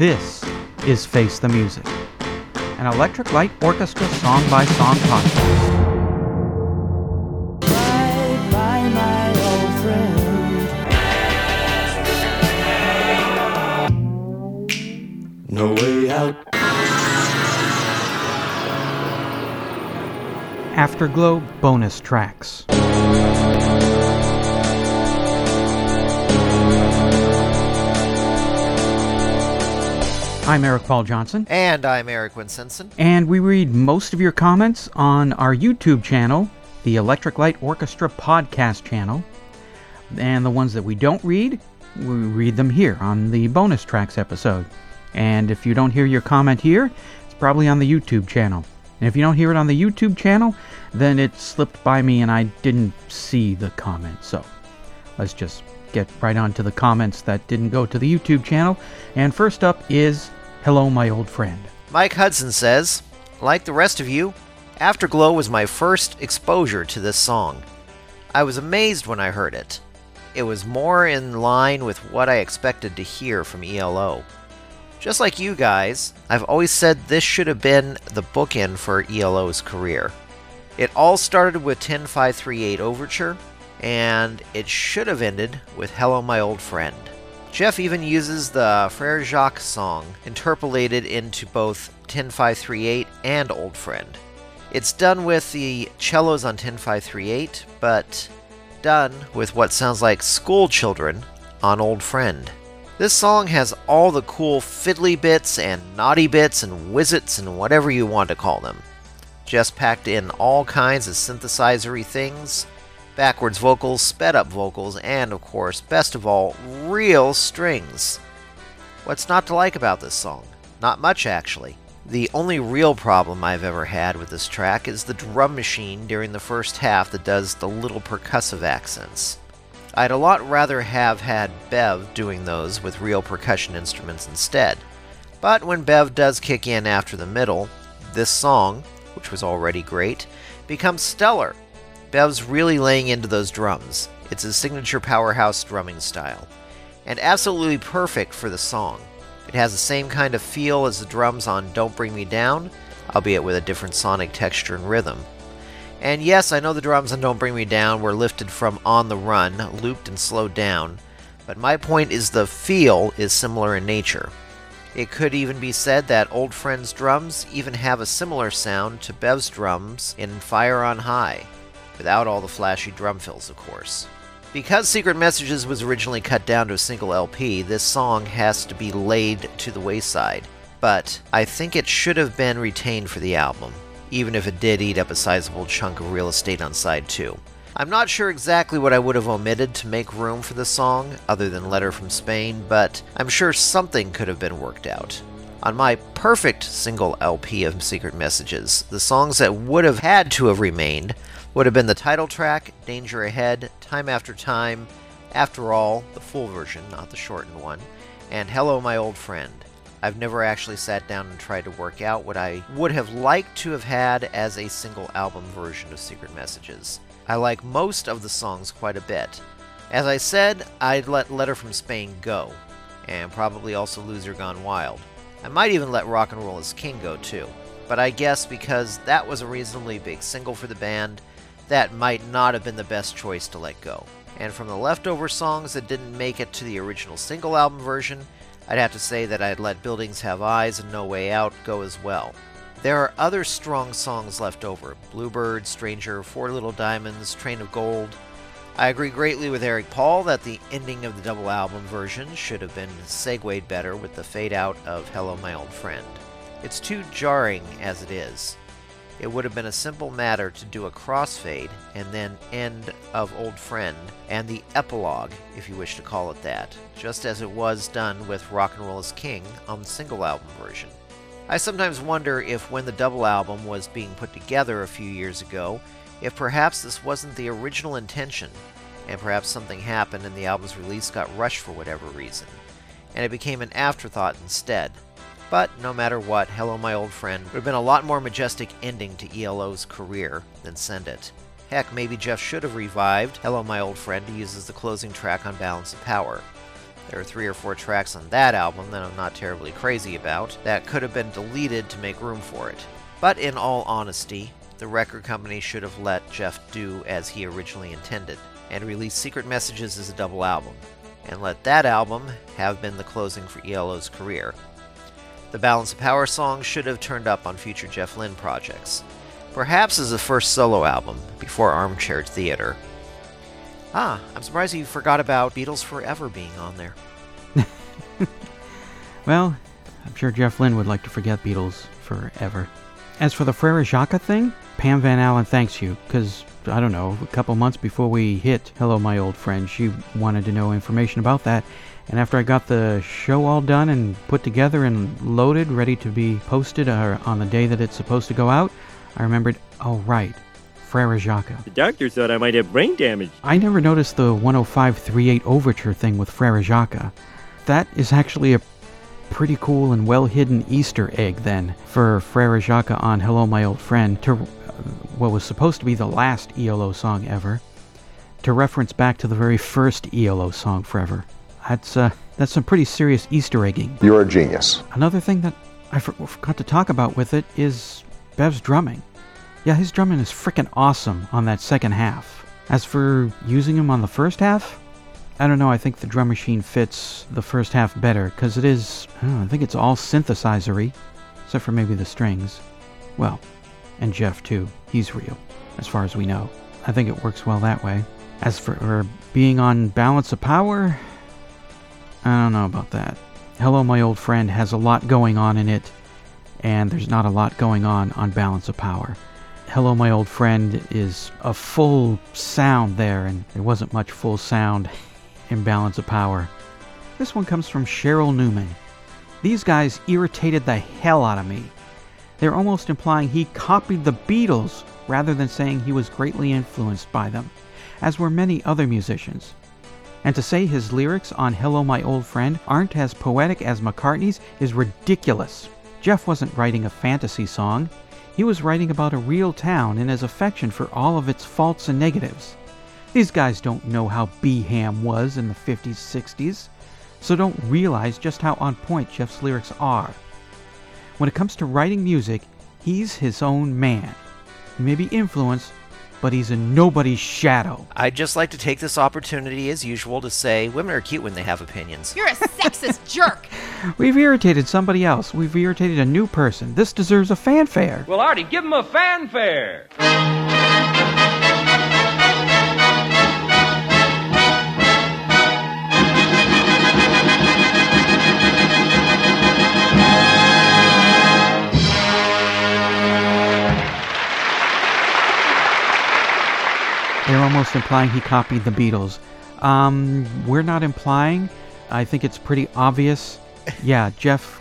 This is Face the Music, an Electric Light Orchestra song by song podcast. Bye bye, my old friend. No way out. Afterglow bonus tracks. I'm Eric Paul Johnson, And I'm Eric Winsenson. and we read most of your comments on our YouTube channel, the Electric Light Orchestra podcast channel. And the ones that we don't read, we read them here on the bonus tracks episode. And if you don't hear your comment here, it's probably on the YouTube channel. And if you don't hear it on the YouTube channel, then it slipped by me and I didn't see the comment. So let's just get right on to the comments that didn't go to the YouTube channel. And first up is Hello, my old friend. Mike Hudson says, like the rest of you, Afterglow was my first exposure to this song. I was amazed when I heard it. It was more in line with what I expected to hear from ELO. Just like you guys, I've always said this should have been the bookend for ELO's career. It all started with 10538 Overture, and it should have ended with Hello My Old Friend. Jeff even uses the Frere Jacques song interpolated into both 10538 and Old Friend. It's done with the cellos on 10538, but done with what sounds like school children on Old Friend. This song has all the cool fiddly bits and naughty bits and whizzits and whatever you want to call them. Just packed in all kinds of synthesizery things, backwards vocals, sped up vocals, and of course, best of all, real strings. What's not to like about this song? Not much, actually. The only real problem I've ever had with this track is the drum machine during the first half that does the little percussive accents. I'd a lot rather have had Bev doing those with real percussion instruments instead. But when Bev does kick in after the middle, this song, which was already great, becomes stellar. Bev's really laying into those drums. It's his signature powerhouse drumming style, and absolutely perfect for the song. It has the same kind of feel as the drums on Don't Bring Me Down, albeit with a different sonic texture and rhythm. And yes, I know the drums on Don't Bring Me Down were lifted from On the Run, looped and slowed down, but my point is the feel is similar in nature. It could even be said that Old Friend's drums even have a similar sound to Bev's drums in Fire on High, without all the flashy drum fills, of course. Because Secret Messages was originally cut down to a single LP, this song has to be laid to the wayside, but I think it should have been retained for the album, even if it did eat up a sizable chunk of real estate on side 2. I'm not sure exactly what I would have omitted to make room for the song, other than Letter from Spain, but I'm sure something could have been worked out. On my perfect single LP of Secret Messages, the songs that would have had to have remained would have been the title track, Danger Ahead, Time After Time, After All, the full version, not the shortened one, and Hello My Old Friend. I've never actually sat down and tried to work out what I would have liked to have had as a single album version of Secret Messages. I like most of the songs quite a bit. As I said, I'd let Letter from Spain go, and probably also Loser Gone Wild. I might even let Rock and Roll is King go too, but I guess because that was a reasonably big single for the band, that might not have been the best choice to let go. And from the leftover songs that didn't make it to the original single album version, I'd have to say that I'd let Buildings Have Eyes and No Way Out go as well. There are other strong songs left over Bluebird, Stranger, Four Little Diamonds, Train of Gold. I agree greatly with Eric Paul that the ending of the double album version should have been segued better with the fade out of Hello My Old Friend. It's too jarring as it is. It would have been a simple matter to do a crossfade and then end of Old Friend and the epilogue, if you wish to call it that, just as it was done with Rock and Roll is King on the single album version. I sometimes wonder if when the double album was being put together a few years ago, if perhaps this wasn't the original intention, and perhaps something happened and the album's release got rushed for whatever reason, and it became an afterthought instead. But no matter what, Hello My Old Friend would have been a lot more majestic ending to ELO's career than Send It. Heck, maybe Jeff should have revived Hello My Old Friend to use as the closing track on Balance of Power. There are three or four tracks on that album that I'm not terribly crazy about that could have been deleted to make room for it. But in all honesty, the record company should have let Jeff do as he originally intended and release Secret Messages as a double album, and let that album have been the closing for ELO's career. The Balance of Power song should have turned up on future Jeff Lynne projects, perhaps as a first solo album before Armchair Theater. Ah, I'm surprised you forgot about Beatles Forever being on there. Well, I'm sure Jeff Lynne would like to forget Beatles forever. As for the Frere Jacques thing, Pam Van Allen thanks you, because, I don't know, a couple months before we hit Hello My Old Friend, she wanted to know information about that. And after I got the show all done and put together and loaded, ready to be posted uh, on the day that it's supposed to go out, I remembered, oh, right, Frere Jacques. The doctor thought I might have brain damage. I never noticed the 10538 overture thing with Frere Jacques. That is actually a pretty cool and well hidden Easter egg then for Frere Jacques on Hello My Old Friend to uh, what was supposed to be the last ELO song ever to reference back to the very first ELO song forever. That's uh, that's some pretty serious Easter egging. You're a genius. Another thing that I for- forgot to talk about with it is Bev's drumming. Yeah, his drumming is freaking awesome on that second half. As for using him on the first half, I don't know. I think the drum machine fits the first half better because it is. I, don't know, I think it's all synthesizery, except for maybe the strings. Well, and Jeff too. He's real, as far as we know. I think it works well that way. As for for being on Balance of Power, I don't know about that. Hello, my old friend has a lot going on in it, and there's not a lot going on on Balance of Power. Hello, my old friend is a full sound there, and there wasn't much full sound in Balance of Power. This one comes from Cheryl Newman. These guys irritated the hell out of me. They're almost implying he copied the Beatles rather than saying he was greatly influenced by them, as were many other musicians. And to say his lyrics on Hello My Old Friend aren't as poetic as McCartney's is ridiculous. Jeff wasn't writing a fantasy song. He was writing about a real town and his affection for all of its faults and negatives. These guys don't know how B-Ham was in the 50s, 60s, so don't realize just how on point Jeff's lyrics are. When it comes to writing music, he's his own man. He may be influenced, but he's in nobody's shadow. I'd just like to take this opportunity, as usual, to say women are cute when they have opinions. You're a sexist jerk. We've irritated somebody else. We've irritated a new person. This deserves a fanfare. Well, Artie, give him a fanfare. Almost implying he copied the Beatles. Um, we're not implying. I think it's pretty obvious. Yeah, Jeff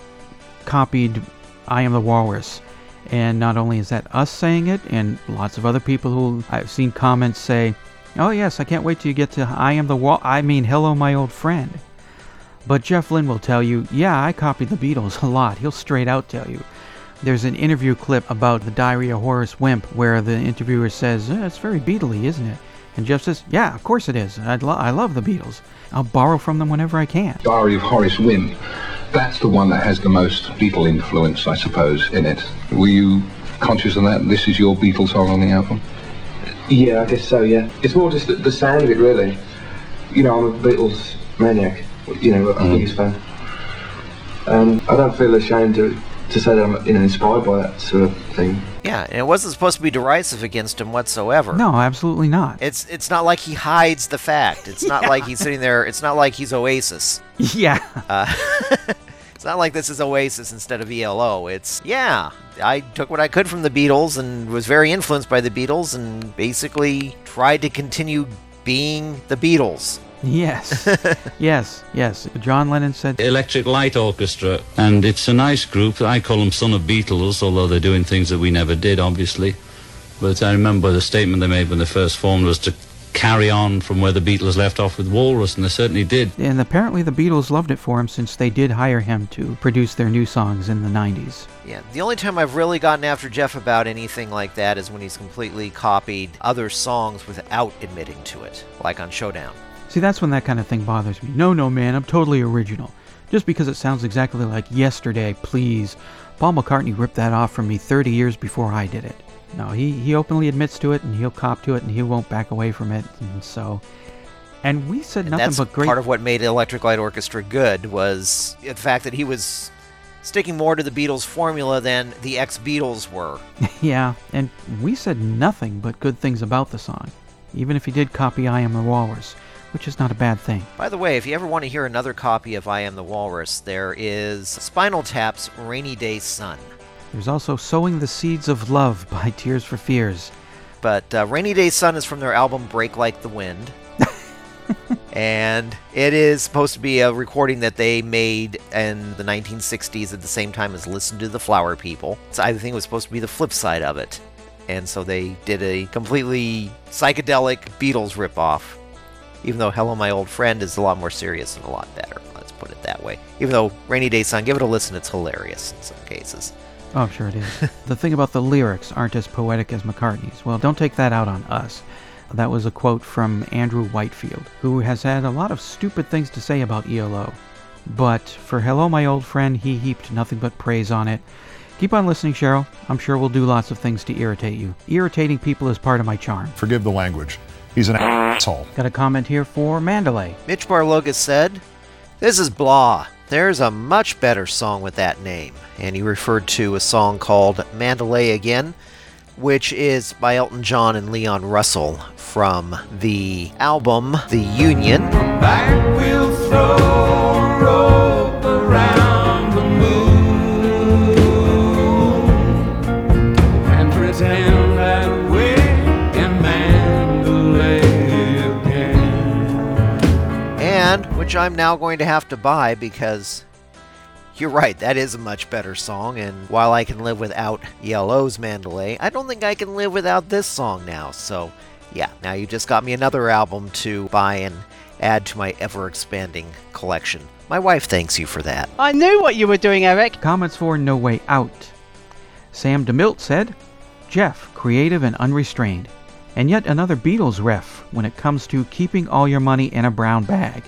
copied I Am the Walrus. And not only is that us saying it, and lots of other people who I've seen comments say, Oh, yes, I can't wait till you get to I Am the Wall. I mean, Hello, my old friend. But Jeff Lynne will tell you, Yeah, I copied the Beatles a lot. He'll straight out tell you. There's an interview clip about the Diary of Horace Wimp where the interviewer says, eh, It's very Beatley, isn't it? And Jeff says, Yeah, of course it is. I'd lo- I love the Beatles. I'll borrow from them whenever I can. Diary of Horace Wimp. That's the one that has the most Beatle influence, I suppose, in it. Were you conscious of that? This is your Beatles song on the album? Yeah, I guess so, yeah. It's more just the, the sound of it, really. You know, I'm a Beatles maniac, you know, I'm a biggest fan. Um, I don't feel ashamed to, to say that I'm you know, inspired by that sort of thing. Yeah, and it wasn't supposed to be derisive against him whatsoever. No, absolutely not. It's it's not like he hides the fact. It's not like he's sitting there. It's not like he's Oasis. yeah. Uh, it's not like this is Oasis instead of ELO. It's yeah. I took what I could from the Beatles and was very influenced by the Beatles and basically tried to continue being the Beatles. Yes. yes, yes. John Lennon said, Electric Light Orchestra, and it's a nice group. I call them Son of Beatles, although they're doing things that we never did, obviously. But I remember the statement they made when they first formed was to carry on from where the Beatles left off with Walrus, and they certainly did. and apparently the Beatles loved it for him since they did hire him to produce their new songs in the 90s. Yeah, the only time I've really gotten after Jeff about anything like that is when he's completely copied other songs without admitting to it, like on Showdown. See, that's when that kind of thing bothers me. No, no, man, I'm totally original. Just because it sounds exactly like yesterday, please. Paul McCartney ripped that off from me 30 years before I did it. No, he, he openly admits to it and he'll cop to it and he won't back away from it. And so. And we said And nothing that's but great. part of what made Electric Light Orchestra good was the fact that he was sticking more to the Beatles formula than the ex-Beatles were. yeah, and we said nothing but good things about the song. Even if he did copy I Am the Walrus, which is not a bad thing. By the way, if you ever want to hear another copy of I Am the Walrus, there is Spinal Tap's Rainy Day Sun. There's also Sowing the Seeds of Love by Tears for Fears. But uh, Rainy Day Sun is from their album Break Like the Wind. and it is supposed to be a recording that they made in the 1960s at the same time as Listen to the Flower People. So I think it was supposed to be the flip side of it. And so they did a completely psychedelic Beatles ripoff. Even though Hello My Old Friend is a lot more serious and a lot better. Let's put it that way. Even though Rainy Day Sun, give it a listen, it's hilarious in some cases. Oh, I'm sure it is. the thing about the lyrics aren't as poetic as McCartney's. Well, don't take that out on us. That was a quote from Andrew Whitefield, who has had a lot of stupid things to say about ELO. But for Hello My Old Friend, he heaped nothing but praise on it. Keep on listening, Cheryl. I'm sure we'll do lots of things to irritate you. Irritating people is part of my charm. Forgive the language. He's an asshole. Got a comment here for Mandalay. Mitch Barlogas said, This is blah. There's a much better song with that name. And he referred to a song called Mandalay Again, which is by Elton John and Leon Russell from the album The Union. Which I'm now going to have to buy because you're right, that is a much better song. And while I can live without ELO's Mandalay, I don't think I can live without this song now. So, yeah, now you just got me another album to buy and add to my ever expanding collection. My wife thanks you for that. I knew what you were doing, Eric. Comments for No Way Out. Sam DeMilt said, Jeff, creative and unrestrained. And yet another Beatles ref when it comes to keeping all your money in a brown bag.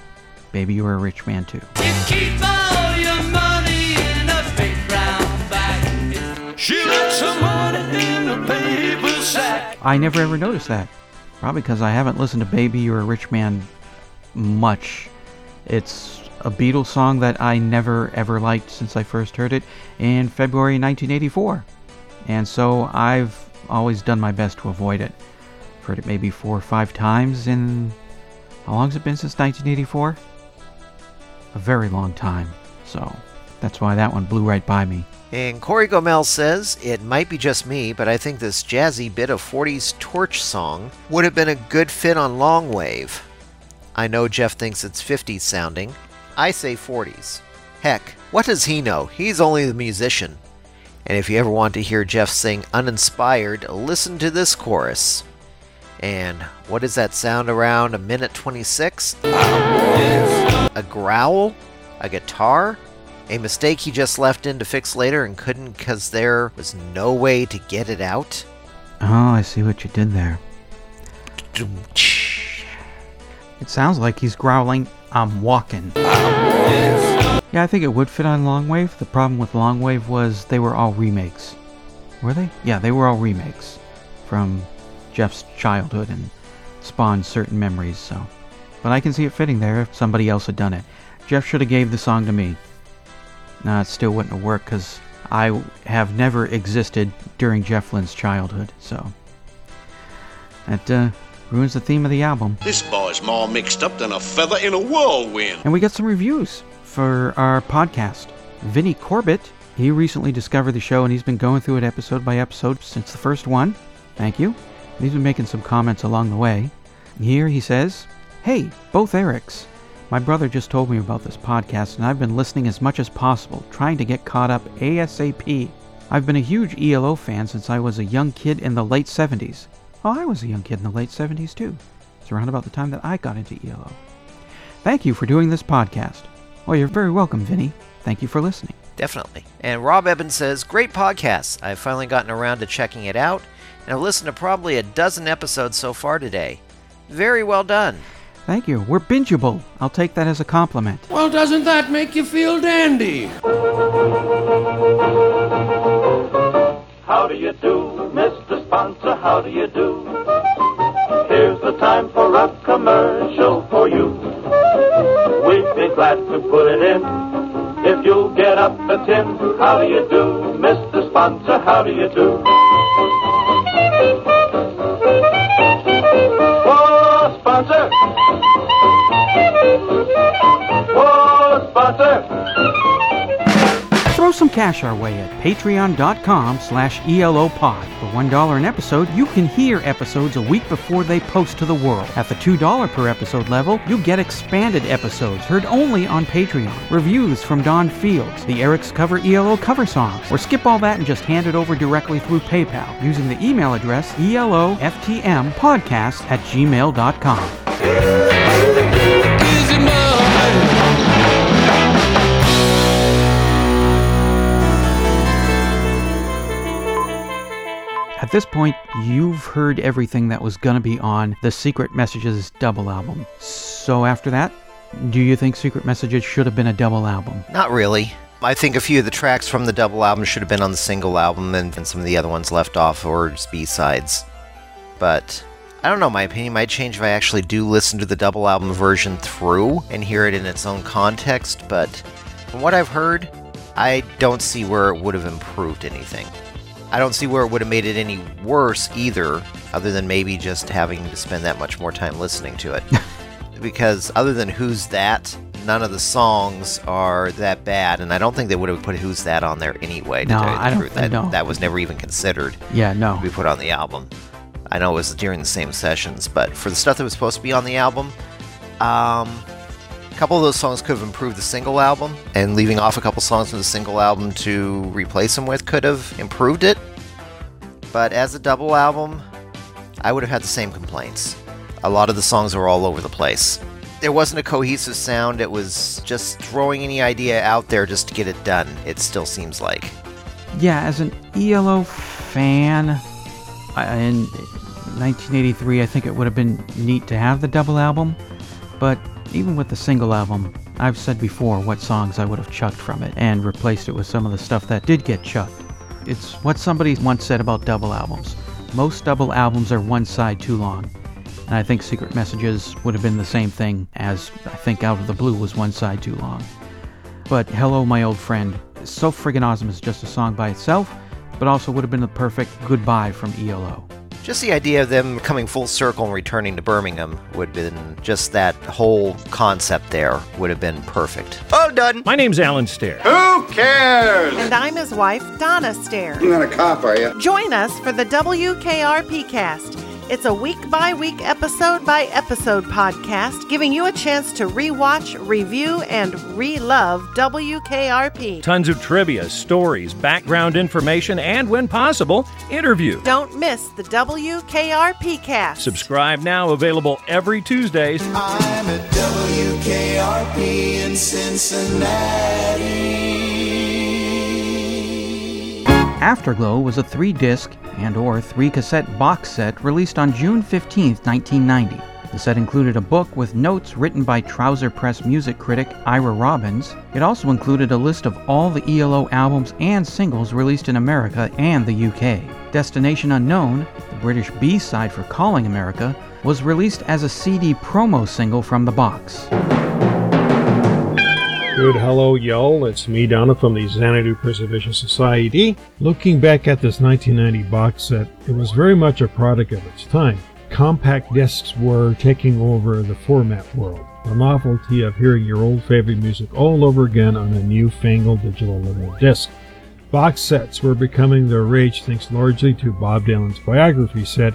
Baby, you're a rich man too. Keep all your money in a big brown bag. She left some money in a paper sack. I never ever noticed that. Probably because I haven't listened to Baby You're a Rich Man much. It's a Beatles song that I never ever liked since I first heard it in February 1984. And so I've always done my best to avoid it. I've heard it maybe four or five times in. How long's it been since 1984? A very long time. So that's why that one blew right by me. And Corey Gomel says, It might be just me, but I think this jazzy bit of 40s torch song would have been a good fit on Long Wave. I know Jeff thinks it's 50s sounding. I say 40s. Heck, what does he know? He's only the musician. And if you ever want to hear Jeff sing uninspired, listen to this chorus. And what is that sound around a minute 26? A growl? A guitar? A mistake he just left in to fix later and couldn't because there was no way to get it out? Oh, I see what you did there. It sounds like he's growling, I'm walking. Yeah, I think it would fit on Longwave. The problem with Longwave was they were all remakes. Were they? Yeah, they were all remakes from Jeff's childhood and spawned certain memories, so. But I can see it fitting there if somebody else had done it. Jeff should have gave the song to me. Nah, it still wouldn't have worked because I have never existed during Jeff Lynne's childhood, so. That uh, ruins the theme of the album. This boy's more mixed up than a feather in a whirlwind. And we got some reviews for our podcast. Vinnie Corbett, he recently discovered the show and he's been going through it episode by episode since the first one. Thank you. He's been making some comments along the way. Here he says, Hey, both Erics. My brother just told me about this podcast and I've been listening as much as possible, trying to get caught up ASAP. I've been a huge ELO fan since I was a young kid in the late 70s. Oh, I was a young kid in the late 70s too. It's around about the time that I got into ELO. Thank you for doing this podcast. Well, you're very welcome, Vinny. Thank you for listening. Definitely. And Rob Evans says, Great podcast. I've finally gotten around to checking it out, and I've listened to probably a dozen episodes so far today. Very well done. Thank you. We're bingeable. I'll take that as a compliment. Well, doesn't that make you feel dandy? How do you do, Mr. Sponsor? How do you do? Here's the time for a commercial for you. We'd be glad to put it in if you'll get up a tin. How do you do, Mr. Sponsor? How do you do? Whoa, sponsor! Throw some cash our way at patreon.com slash elopod. For $1 an episode, you can hear episodes a week before they post to the world. At the $2 per episode level, you get expanded episodes heard only on Patreon, reviews from Don Fields, the Eric's Cover ELO cover songs, or skip all that and just hand it over directly through PayPal using the email address eloftmpodcast at gmail.com. At this point, you've heard everything that was going to be on the Secret Messages double album. So after that, do you think Secret Messages should have been a double album? Not really. I think a few of the tracks from the double album should have been on the single album, and, and some of the other ones left off or just B sides. But I don't know. My opinion might change if I actually do listen to the double album version through and hear it in its own context. But from what I've heard, I don't see where it would have improved anything. I don't see where it would have made it any worse either, other than maybe just having to spend that much more time listening to it. because other than Who's That, none of the songs are that bad, and I don't think they would have put Who's That on there anyway. To No, tell you the I don't truth. that, no. that was never even considered Yeah, no. to be put on the album. I know it was during the same sessions, but for the stuff that was supposed to be on the album, um, couple of those songs could have improved the single album, and leaving off a couple songs from the single album to replace them with could have improved it. But as a double album, I would have had the same complaints. A lot of the songs were all over the place. There wasn't a cohesive sound, it was just throwing any idea out there just to get it done, it still seems like. Yeah, as an ELO fan, I, in 1983, I think it would have been neat to have the double album. But even with the single album, I've said before what songs I would have chucked from it and replaced it with some of the stuff that did get chucked. It's what somebody once said about double albums. Most double albums are one side too long. And I think Secret Messages would have been the same thing as I think Out of the Blue was one side too long. But Hello, My Old Friend, So Friggin' Awesome is just a song by itself, but also would have been the perfect goodbye from ELO. Just the idea of them coming full circle and returning to Birmingham would have been just that whole concept there would have been perfect. All done. My name's Alan Stair. Who cares? And I'm his wife, Donna Stair. You're not a cop, are you? Join us for the WKRP cast. It's a week by week, episode by episode podcast, giving you a chance to rewatch, review, and re-love WKRP. Tons of trivia, stories, background information, and when possible, interview. Don't miss the WKRP cast. Subscribe now, available every Tuesdays. I'm at WKRP in Cincinnati. Afterglow was a three-disc and or three-cassette box set released on June 15, 1990. The set included a book with notes written by Trouser Press music critic Ira Robbins. It also included a list of all the ELO albums and singles released in America and the UK. Destination Unknown, the British B-side for Calling America, was released as a CD promo single from the box. Good hello, y'all. It's me, Donna, from the Xanadu Preservation Society. Looking back at this 1990 box set, it was very much a product of its time. Compact discs were taking over the format world. The novelty of hearing your old favorite music all over again on a newfangled digital limited disc. Box sets were becoming the rage thanks largely to Bob Dylan's Biograph set,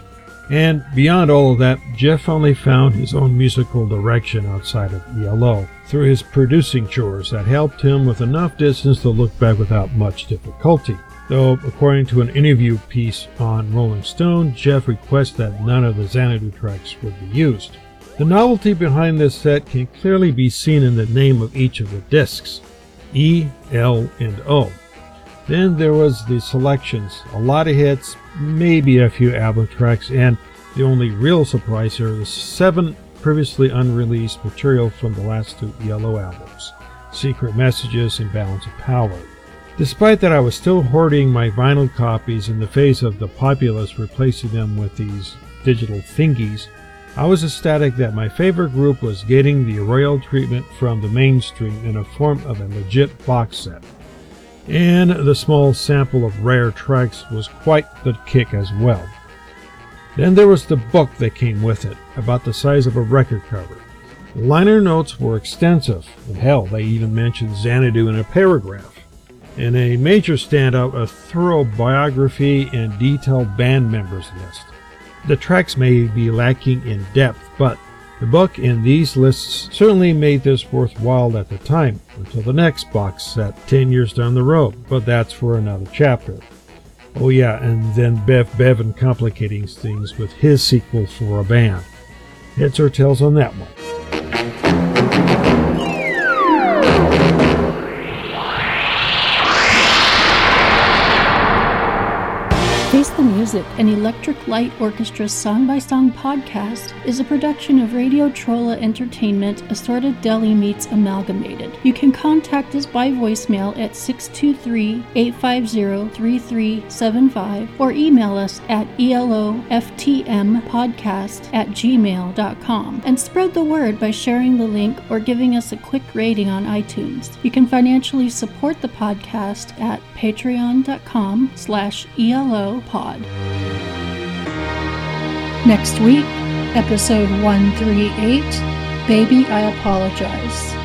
and beyond all of that, Jeff Lynne found his own musical direction outside of ELO through his producing chores that helped him with enough distance to look back without much difficulty. Though, according to an interview piece on Rolling Stone, Jeff requests that none of the Xanadu tracks would be used. The novelty behind this set can clearly be seen in the name of each of the discs E, L, and O. Then there was the selections, a lot of hits, maybe a few album tracks, and the only real surprise here, the seven previously unreleased material from the last two ELO albums, Secret Messages and Balance of Power. Despite that, I was still hoarding my vinyl copies in the face of the populace replacing them with these digital thingies. I was ecstatic that my favorite group was getting the royal treatment from the mainstream in a form of a legit box set. And the small sample of rare tracks was quite the kick as well. Then there was the book that came with it, about the size of a record cover. Liner notes were extensive, and hell, they even mentioned Xanadu in a paragraph. And a major standout, a thorough biography and detailed band members list. The tracks may be lacking in depth, but the book in these lists certainly made this worthwhile at the time, until the next box set 10 years down the road, but that's for another chapter. Oh, yeah, and then Bev Bevan complicating things with his sequel for a band. Heads or tails on that one. Music, an Electric Light Orchestra song by song podcast, is a production of Radio Trolla Entertainment, Assorted Deli Meats Amalgamated. You can contact us by voicemail at 623 850 3375 or email us at eloftmpodcast at gmail.com and spread the word by sharing the link or giving us a quick rating on iTunes. You can financially support the podcast at patreon.com slash elo pod. Next week, episode 138 Baby, I Apologize.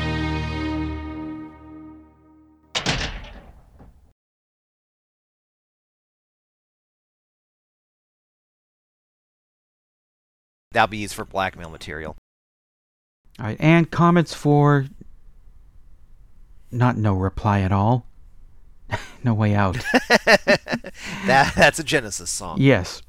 That'll be used for blackmail material. All right, and comments for not no reply at all. no way out. that that's a Genesis song. Yes.